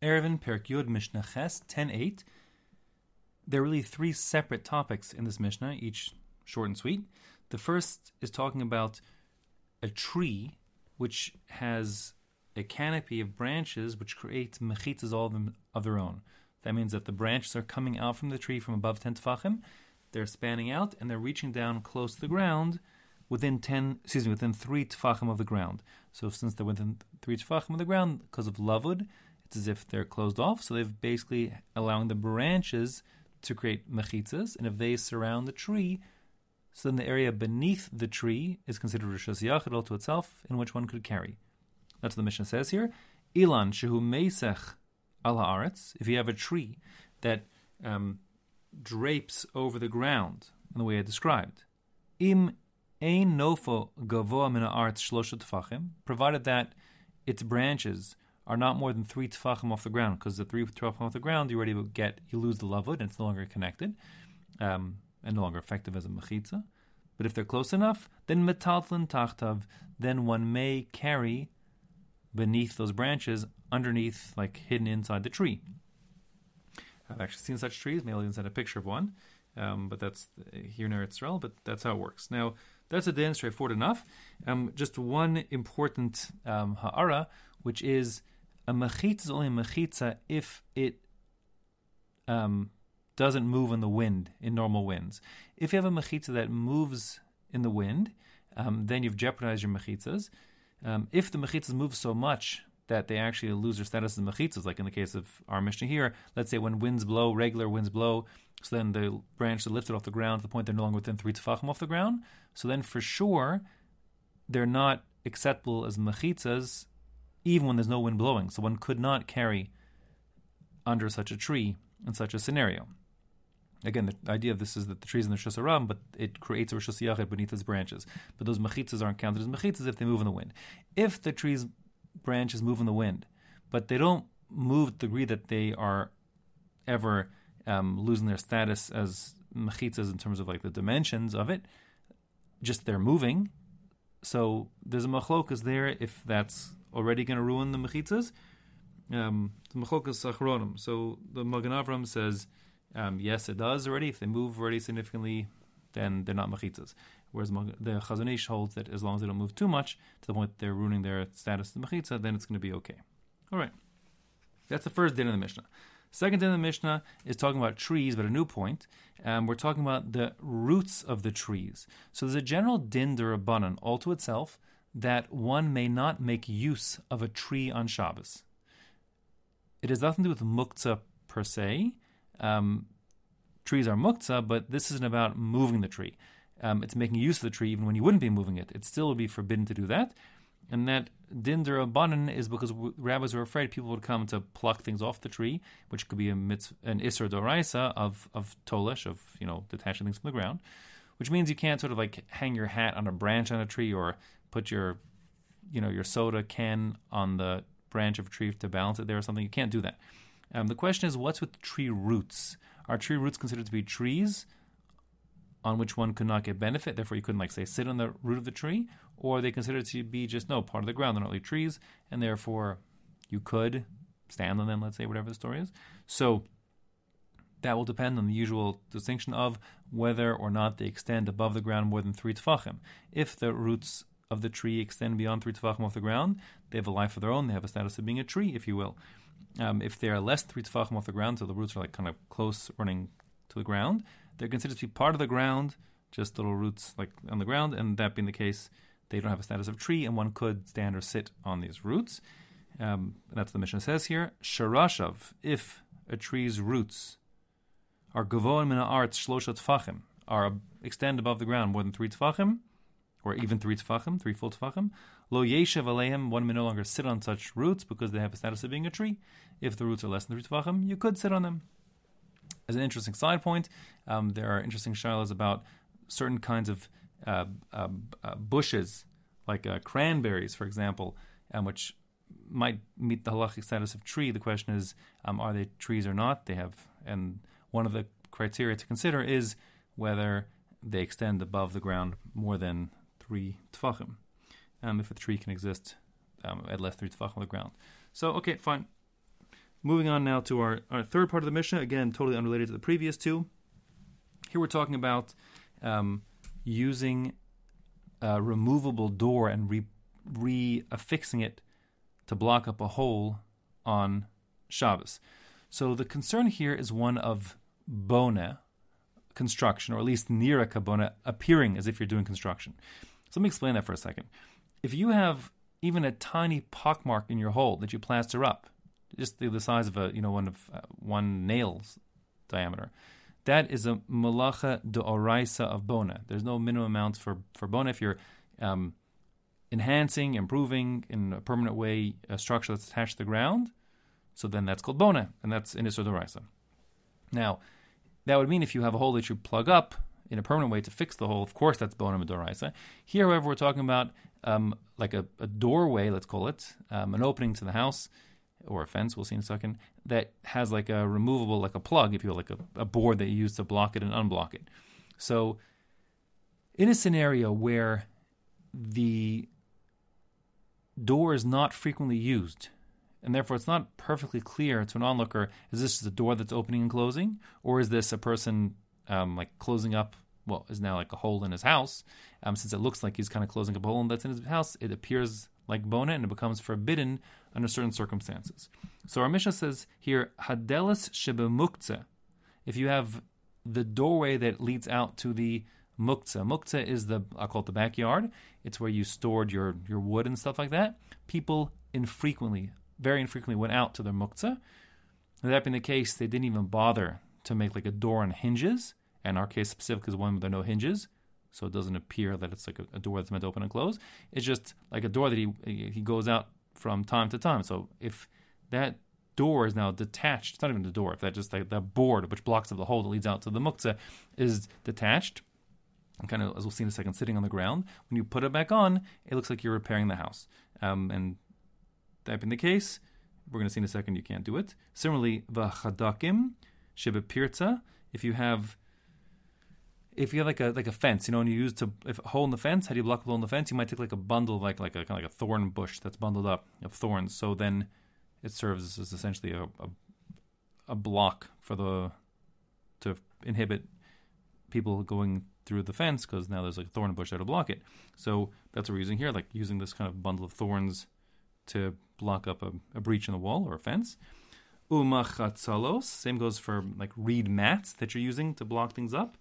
Eruvin Perk Yud Mishnah Ches 10.8. There are really three separate topics in this Mishnah, each short and sweet. The first is talking about a tree which has a canopy of branches which create mechitzas all of them of their own. That means that the branches are coming out from the tree from above 10 tefachim, they're spanning out, and they're reaching down close to the ground within 10, excuse me, within 3 tefachim of the ground. So since they're within 3 tefachim of the ground, because of lavud, it's as if they're closed off. So they've basically allowing the branches to create mechitzas, and if they surround the tree, so then the area beneath the tree is considered Rishas Yachid to itself, in which one could carry. That's what the Mishnah says here. Ilan shehu meisech al haaretz. If you have a tree that um, drapes over the ground in the way I described, im ein nofo gavoa min haaretz shlosha provided that its branches are not more than three tefachim off the ground, because the three tefachim off the ground, you already get, you lose the lavud, and it's no longer connected, um, and no longer effective as a mechitza. But if they're close enough, then metaltlin tachtav, then one may carry beneath those branches, underneath, like hidden inside the tree. I've actually seen such trees. Maybe I'll even send a picture of one. Um, but that's here in Eretz Israel. But that's how it works. Now that's a din straightforward enough. Um, just one important um, ha'ara, which is a mechitza is only a mechitza if it um, doesn't move in the wind in normal winds. If you have a mechitza that moves in the wind, um, then you've jeopardized your mechitzas. Um, if the mechitzas move so much that they actually lose their status as mechitzas, like in the case of our Mishnah here, let's say when winds blow, regular winds blow, so then the branch are lifted off the ground to the point they're no longer within three tefachim off the ground. So then for sure, they're not acceptable as mechitzas, even when there's no wind blowing. So one could not carry under such a tree in such a scenario. Again, the idea of this is that the tree's in the Shus but it creates a Rishus Yachid beneath its branches. But those mechitzas aren't counted as mechitzas if they move in the wind. If the tree's branches move in the wind, but they don't move to the degree that they are ever um, losing their status as mechitzas in terms of like the dimensions of it, just they're moving. So there's a machlokas there if that's already going to ruin the mechitzas. Um, the machlokas sachronim. So the Magen Avram says um, yes, it does already. If they move already significantly, then they're not machitzas. Whereas the Chazon Ish holds that as long as they don't move too much to the point they're ruining their status as machitza, then it's going to be okay. All right. That's the first din of the Mishnah. Second din of the Mishnah is talking about trees, but a new point. Um, we're talking about the roots of the trees. So there's a general din derabanan all to itself that one may not make use of a tree on Shabbos. It has nothing to do with muktzah per se, um, trees are muktzah, but this isn't about moving the tree. Um, it's making use of the tree even when you wouldn't be moving it. It still would be forbidden to do that. And that din derabanan is because rabbis were afraid people would come to pluck things off the tree, which could be a mitzvah, an isser doraisa of of tolesh of you know detaching things from the ground, which means you can't sort of like hang your hat on a branch on a tree or put your you know your soda can on the branch of a tree to balance it there or something. You can't do that. Um, the question is, what's with tree roots? Are tree roots considered to be trees on which one could not get benefit? Therefore, you couldn't, like, say, sit on the root of the tree, or are they considered to be just no part of the ground? They're not really trees, and therefore you could stand on them. Let's say whatever the story is. So that will depend on the usual distinction of whether or not they extend above the ground more than three tefachim. If the roots of the tree extend beyond three tefachim off the ground, they have a life of their own. They have a status of being a tree, if you will. Um, if they are less three tefachim off the ground, so the roots are like kind of close running to the ground, they're considered to be part of the ground, just little roots like on the ground. And that being the case, they don't have a status of tree, and one could stand or sit on these roots. Um, that's the Mishnah says here. Sharashav, if a tree's roots are gavon mina arts shlosha tefachim, are extend above the ground more than three tefachim, or even three tefachim, three full tefachim, Lo yeshev aleim, one may no longer sit on such roots because they have a status of being a tree. If the roots are less than three tefachim, you could sit on them. As an interesting side point, um, there are interesting shilas about certain kinds of uh, uh, uh, bushes, like uh, cranberries, for example, um, which might meet the halachic status of tree. The question is, um, are they trees or not? They have, and one of the criteria to consider is whether they extend above the ground more than three tefachim um, if a tree can exist um, at less three tefach on the ground. So, okay, fine. Moving on now to our, our third part of the Mishnah, again, totally unrelated to the previous two. Here we're talking about um, using a removable door and re, re affixing it to block up a hole on Shabbos. So the concern here is one of bona construction, or at least near a kabona, appearing as if you're doing construction. So let me explain that for a second. If you have even a tiny pockmark in your hole that you plaster up, just the, the size of a you know one of uh, one nail's diameter, that is a malacha de oraisa of bona. There's no minimum amount for for bona if you're um, enhancing, improving in a permanent way a structure that's attached to the ground. So then that's called bona, and that's in Isra Doraisa. Now, that would mean if you have a hole that you plug up in a permanent way to fix the hole, of course that's bona Doraisa. Here, however, we're talking about um, like a, a, doorway, let's call it, um, an opening to the house or a fence, we'll see in a second, that has like a removable, like a plug, if you will, like a, a board that you use to block it and unblock it. So, in a scenario where the door is not frequently used, and therefore it's not perfectly clear to an onlooker is this just a door that's opening and closing, or is this a person um, like closing up? Well, is now like a hole in his house. Um, since it looks like he's kind of closing a hole that's in his house, it appears like bona and it becomes forbidden under certain circumstances. So our Mishnah says here, Hadelis shebemuktzeh. If you have the doorway that leads out to the muktzah. Muktzah is the I call it the backyard. It's where you stored your your wood and stuff like that. People infrequently, very infrequently, went out to their muktzah. That being the case, they didn't even bother to make like a door and hinges. And our case specifically is one are no hinges, so it doesn't appear that it's like a, a door that's meant to open and close. It's just like a door that he he goes out from time to time. So if that door is now detached, it's not even the door, if that just like that board which blocks up the hole that leads out to the muktzah is detached, and kind of as we'll see in a second, sitting on the ground. When you put it back on, it looks like you're repairing the house. Um, and that being the case, we're going to see in a second you can't do it. Similarly, the chadakim shebepirza, if you have if you have like a like a fence, you know, and you use to if a hole in the fence, how do you block a hole in the fence? You might take like a bundle like like a kind of like a thorn bush that's bundled up of thorns. So then it serves as essentially a, a, a block for the to inhibit people going through the fence because now there's like a thorn bush there to block it. So that's what we're using here, like using this kind of bundle of thorns to block up a, a breach in the wall or a fence. Umachatzalos, same goes for like reed mats that you're using to block things up.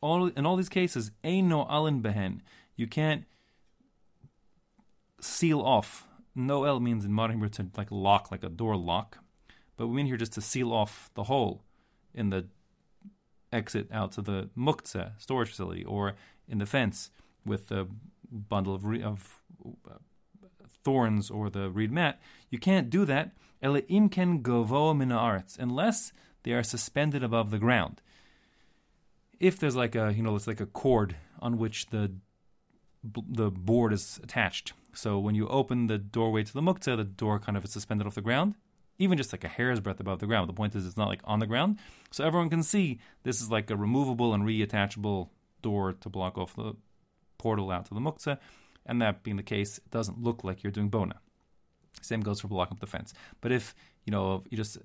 All in all these cases, ein no alin behen. You can't seal off. No el means in modern Hebrew to like lock, like a door lock, but we mean here just to seal off the hole in the exit out to the muktzah storage facility or in the fence with the bundle of, re- of uh, thorns or the reed mat. You can't do that imken govo unless they are suspended above the ground. If there's like a you know it's like a cord on which the the board is attached. So when you open the doorway to the muktzah, the door kind of is suspended off the ground even just like a hair's breadth above the ground. The point is, it's not like on the ground, so everyone can see this is like a removable and reattachable door to block off the portal out to the muktzah. And that being the case, it doesn't look like you're doing bona. Same goes for blocking up the fence. But if you know you're just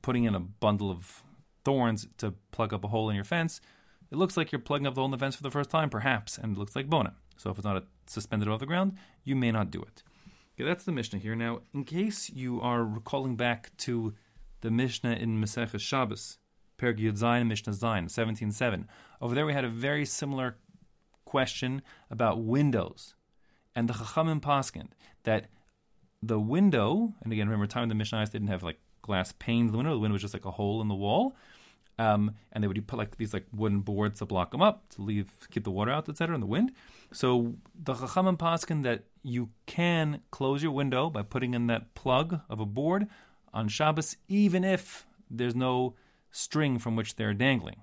putting in a bundle of thorns to plug up a hole in your fence, it looks like you're plugging up the hole in the fence for the first time, perhaps, and it looks like bona. So if it's not suspended above the ground, you may not do it. Okay, that's the Mishnah here. Now, in case you are recalling back to the Mishnah in Masechah Shabbos, Perg Yud Zayin, Mishnah Zayin, 17.7, over there we had a very similar question about windows. And the Chachamim Paskin, that the window, and again, remember, time the Mishnah didn't have like glass panes in the window, the window was just like a hole in the wall. Um, and they would put like these like wooden boards to block them up to leave keep the water out, etc., and the wind. So the Chachamim Paskin that you can close your window by putting in that plug of a board on Shabbos, even if there's no string from which they're dangling.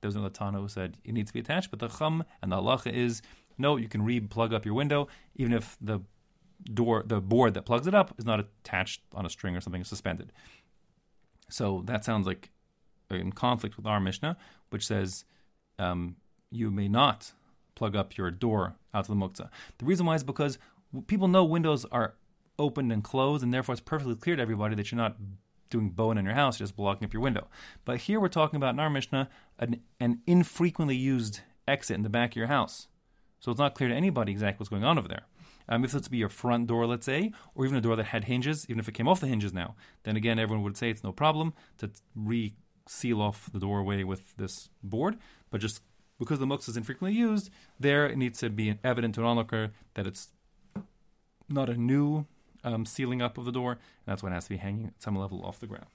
There's another Tana who said it needs to be attached, but the Chum and the Halacha is no, you can re-plug up your window even if the door, the board that plugs it up is not attached on a string or something suspended. So that sounds like in conflict with our Mishnah, which says um, you may not plug up your door out to the muktzah. The reason why is because people know windows are opened and closed, and therefore it's perfectly clear to everybody that you're not doing bowing in your house, you're just blocking up your window. But here we're talking about in our Mishnah an, an infrequently used exit in the back of your house. So it's not clear to anybody exactly what's going on over there. Um, if it's to be your front door, let's say, or even a door that had hinges, even if it came off the hinges now, then again, everyone would say it's no problem to re seal off the doorway with this board. But just because the muktzah is infrequently used, there it needs to be evident to an onlooker that it's not a new um, sealing up of the door, and that's why it has to be hanging at some level off the ground.